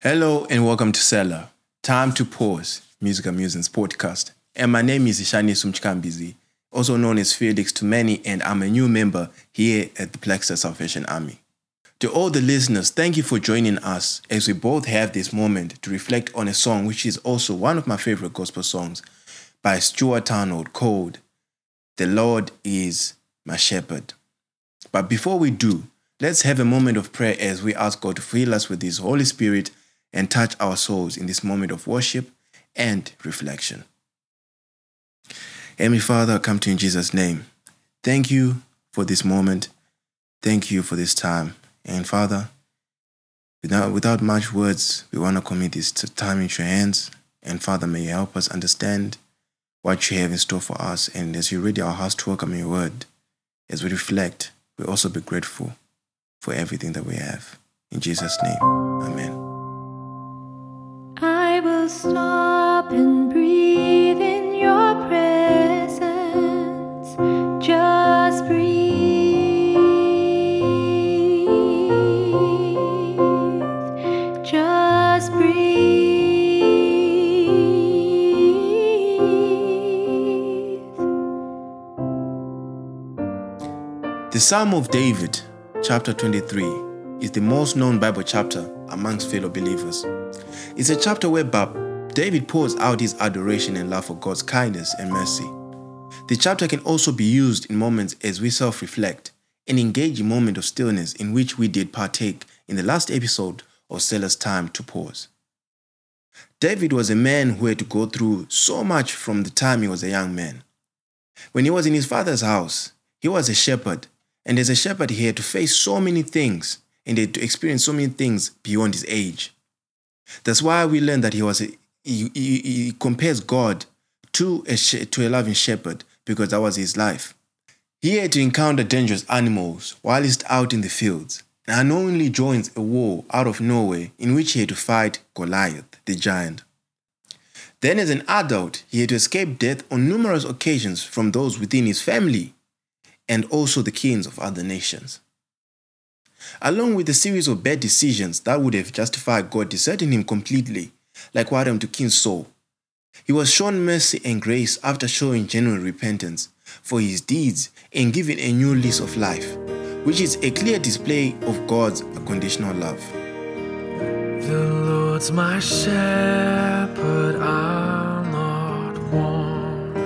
Hello and welcome to Selah. Time to pause, Music Musings podcast. And my name is Ishani Sumchikambizi, also known as Felix to many, and I'm a new member here at the Plexus Salvation Army. To all the listeners, thank you for joining us as we both have this moment to reflect on a song which is also one of my favorite gospel songs by Stuart Arnold called The Lord is My Shepherd. But before we do, let's have a moment of prayer as we ask God to fill us with His Holy Spirit and touch our souls in this moment of worship and reflection. Heavenly Father, I come to you in Jesus' name. Thank you for this moment. Thank you for this time. And Father, without, without much words, we want to commit this time into your hands. And Father, may you help us understand what you have in store for us. And as you read our hearts to welcome your word, as we reflect, we also be grateful for everything that we have. In Jesus' name, amen. Stop and breathe in your presence. Just breathe. Just breathe. The Psalm of David, chapter 23, is the most known Bible chapter amongst fellow believers. It's a chapter where Bab- David pours out his adoration and love for God's kindness and mercy. The chapter can also be used in moments as we self reflect and engage a moment of stillness in which we did partake in the last episode of Selah's Time to Pause. David was a man who had to go through so much from the time he was a young man. When he was in his father's house, he was a shepherd, and as a shepherd, he had to face so many things and had to experience so many things beyond his age. That's why we learn that he was a, he, he, he compares God to a to a loving shepherd because that was his life. He had to encounter dangerous animals while he's out in the fields, and unknowingly joins a war out of nowhere in which he had to fight Goliath, the giant. Then, as an adult, he had to escape death on numerous occasions from those within his family and also the kings of other nations. Along with a series of bad decisions that would have justified God deserting him completely, like what to King Saul, he was shown mercy and grace after showing genuine repentance for his deeds and given a new lease of life, which is a clear display of God's unconditional love. The Lord's my shepherd, I'll not want.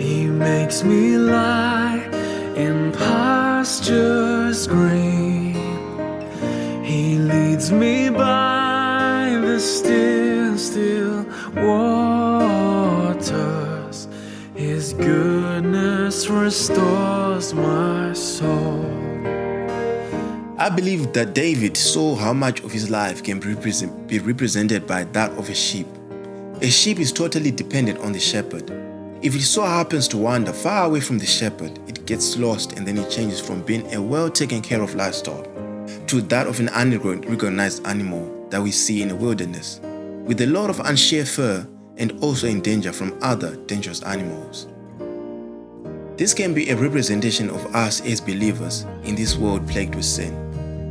He makes me lie in pastures green. He leads me by still, still waters. His goodness restores my soul. I believe that David saw how much of his life can be, be represented by that of a sheep. A sheep is totally dependent on the shepherd. If it so happens to wander far away from the shepherd, it gets lost and then it changes from being a well taken care of livestock to that of an unrecognized animal that we see in the wilderness, with a lot of unshared fur and also in danger from other dangerous animals. This can be a representation of us as believers in this world plagued with sin,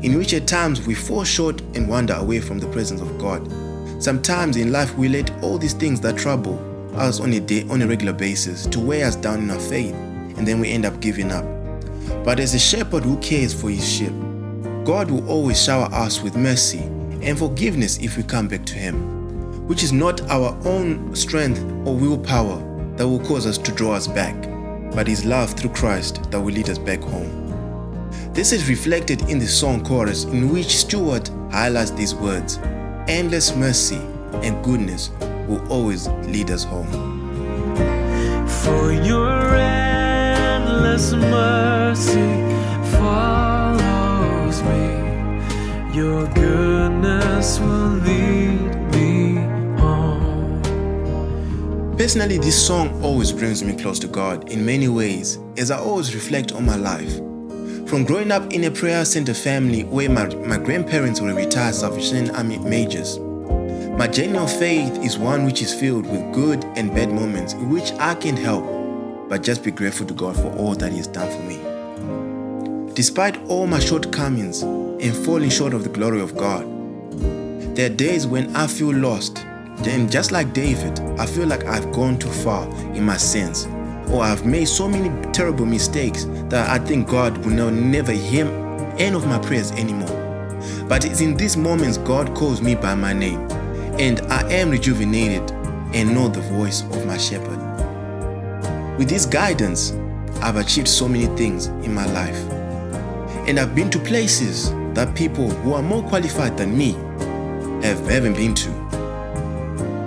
in which at times we fall short and wander away from the presence of God. Sometimes in life we let all these things that trouble us on a day on a regular basis to weigh us down in our faith, and then we end up giving up. But as a shepherd who cares for his sheep, God will always shower us with mercy and forgiveness if we come back to him, which is not our own strength or willpower that will cause us to draw us back but his love through Christ that will lead us back home. This is reflected in the song chorus in which Stuart highlights these words Endless mercy and goodness will always lead us home. For your endless mercy me. Your goodness will lead me home. Personally, this song always brings me close to God in many ways as I always reflect on my life. From growing up in a prayer center family where my, my grandparents were retired Salvation Army majors, my journey of faith is one which is filled with good and bad moments in which I can't help but just be grateful to God for all that He has done for me. Despite all my shortcomings and falling short of the glory of God, There are days when I feel lost. Then, just like David, I feel like I've gone too far in my sins, or I've made so many terrible mistakes that I think God will now never hear any of my prayers anymore. But it's in these moments God calls me by my name, and I am rejuvenated and know the voice of my shepherd. With this guidance, I've achieved so many things in my life. And I've been to places that people who are more qualified than me have haven't been to.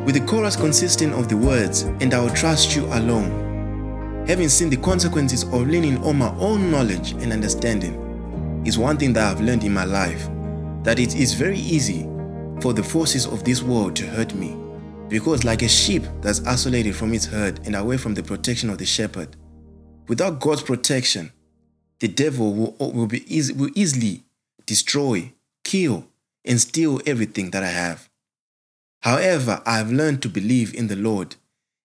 With the chorus consisting of the words, and I will trust you alone, having seen the consequences of leaning on my own knowledge and understanding, is one thing that I've learned in my life that it is very easy for the forces of this world to hurt me. Because, like a sheep that's isolated from its herd and away from the protection of the shepherd, without God's protection, the devil will, will, be easy, will easily destroy, kill, and steal everything that I have. However, I have learned to believe in the Lord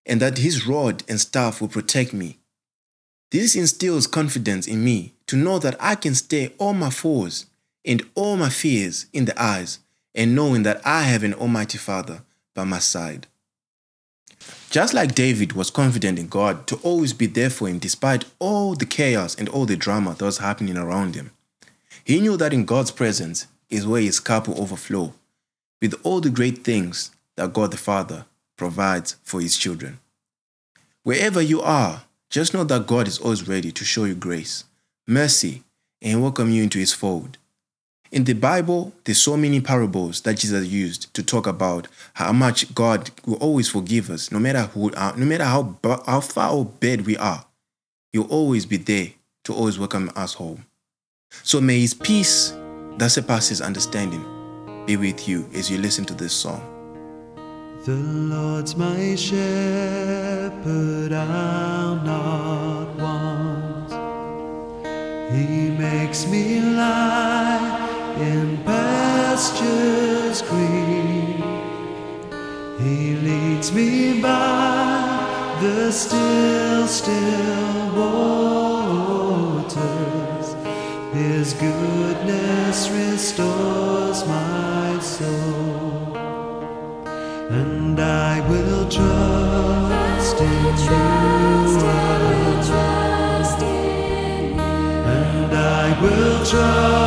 and that His rod and staff will protect me. This instills confidence in me to know that I can stare all my foes and all my fears in the eyes and knowing that I have an Almighty Father by my side. Just like David was confident in God to always be there for him despite all the chaos and all the drama that was happening around him, he knew that in God's presence is where his cup will overflow with all the great things that God the Father provides for his children. Wherever you are, just know that God is always ready to show you grace, mercy, and welcome you into his fold. In the Bible, there's so many parables that Jesus used to talk about how much God will always forgive us, no matter who, uh, no matter how how far or bad we are. He'll always be there to always welcome us home. So may His peace that surpasses understanding be with you as you listen to this song. The Lord's my shepherd, I'll not want. He makes me lie in pastures green. He leads me by the still, still waters. His goodness restores my soul. And I will trust in you. And I will trust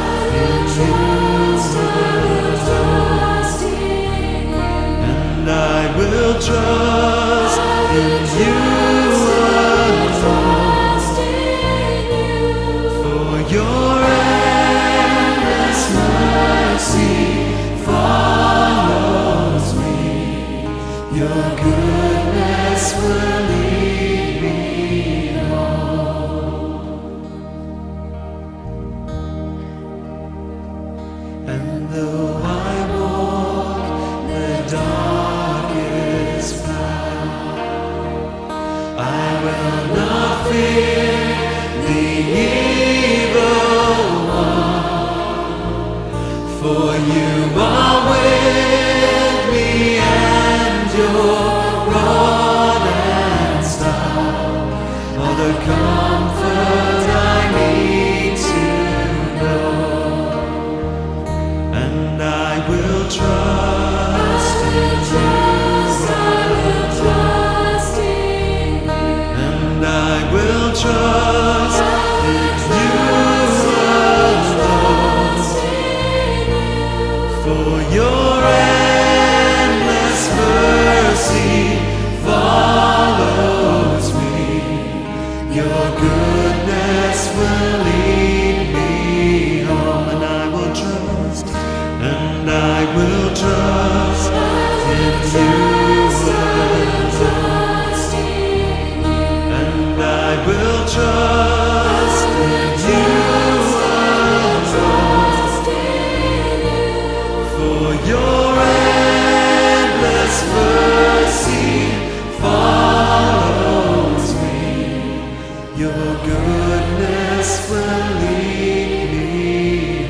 goodness will lead me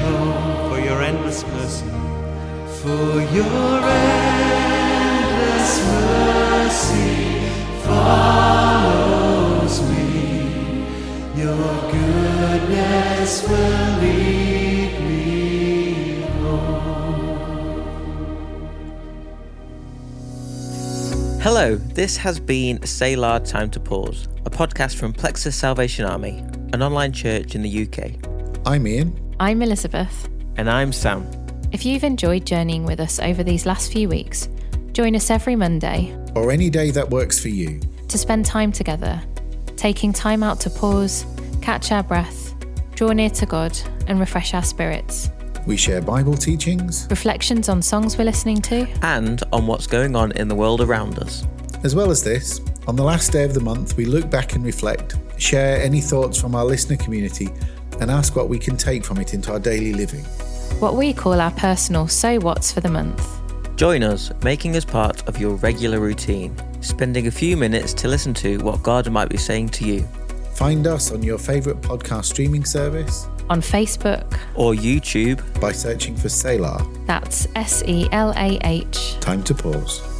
home. For your endless mercy. For your endless mercy follows me. Your goodness will lead Hello, this has been Selah Time to Pause, a podcast from Plexus Salvation Army, an online church in the UK. I'm Ian. I'm Elizabeth. And I'm Sam. If you've enjoyed journeying with us over these last few weeks, join us every Monday Or any day that works for you. to spend time together, taking time out to pause, catch our breath, draw near to God, and refresh our spirits. We share Bible teachings, Reflections on songs we're listening to, And on what's going on in the world around us. as well as this. On the last day of the month, we look back and reflect, share any thoughts from our listener community, and ask what we can take from it into our daily living. what we call our personal So What's for the month. Join us, making us part of your regular routine, spending a few minutes to listen to what God might be saying to you, Find us on your favourite podcast streaming service On Facebook, or YouTube by searching for Selah. that's S E L A H. Time to pause.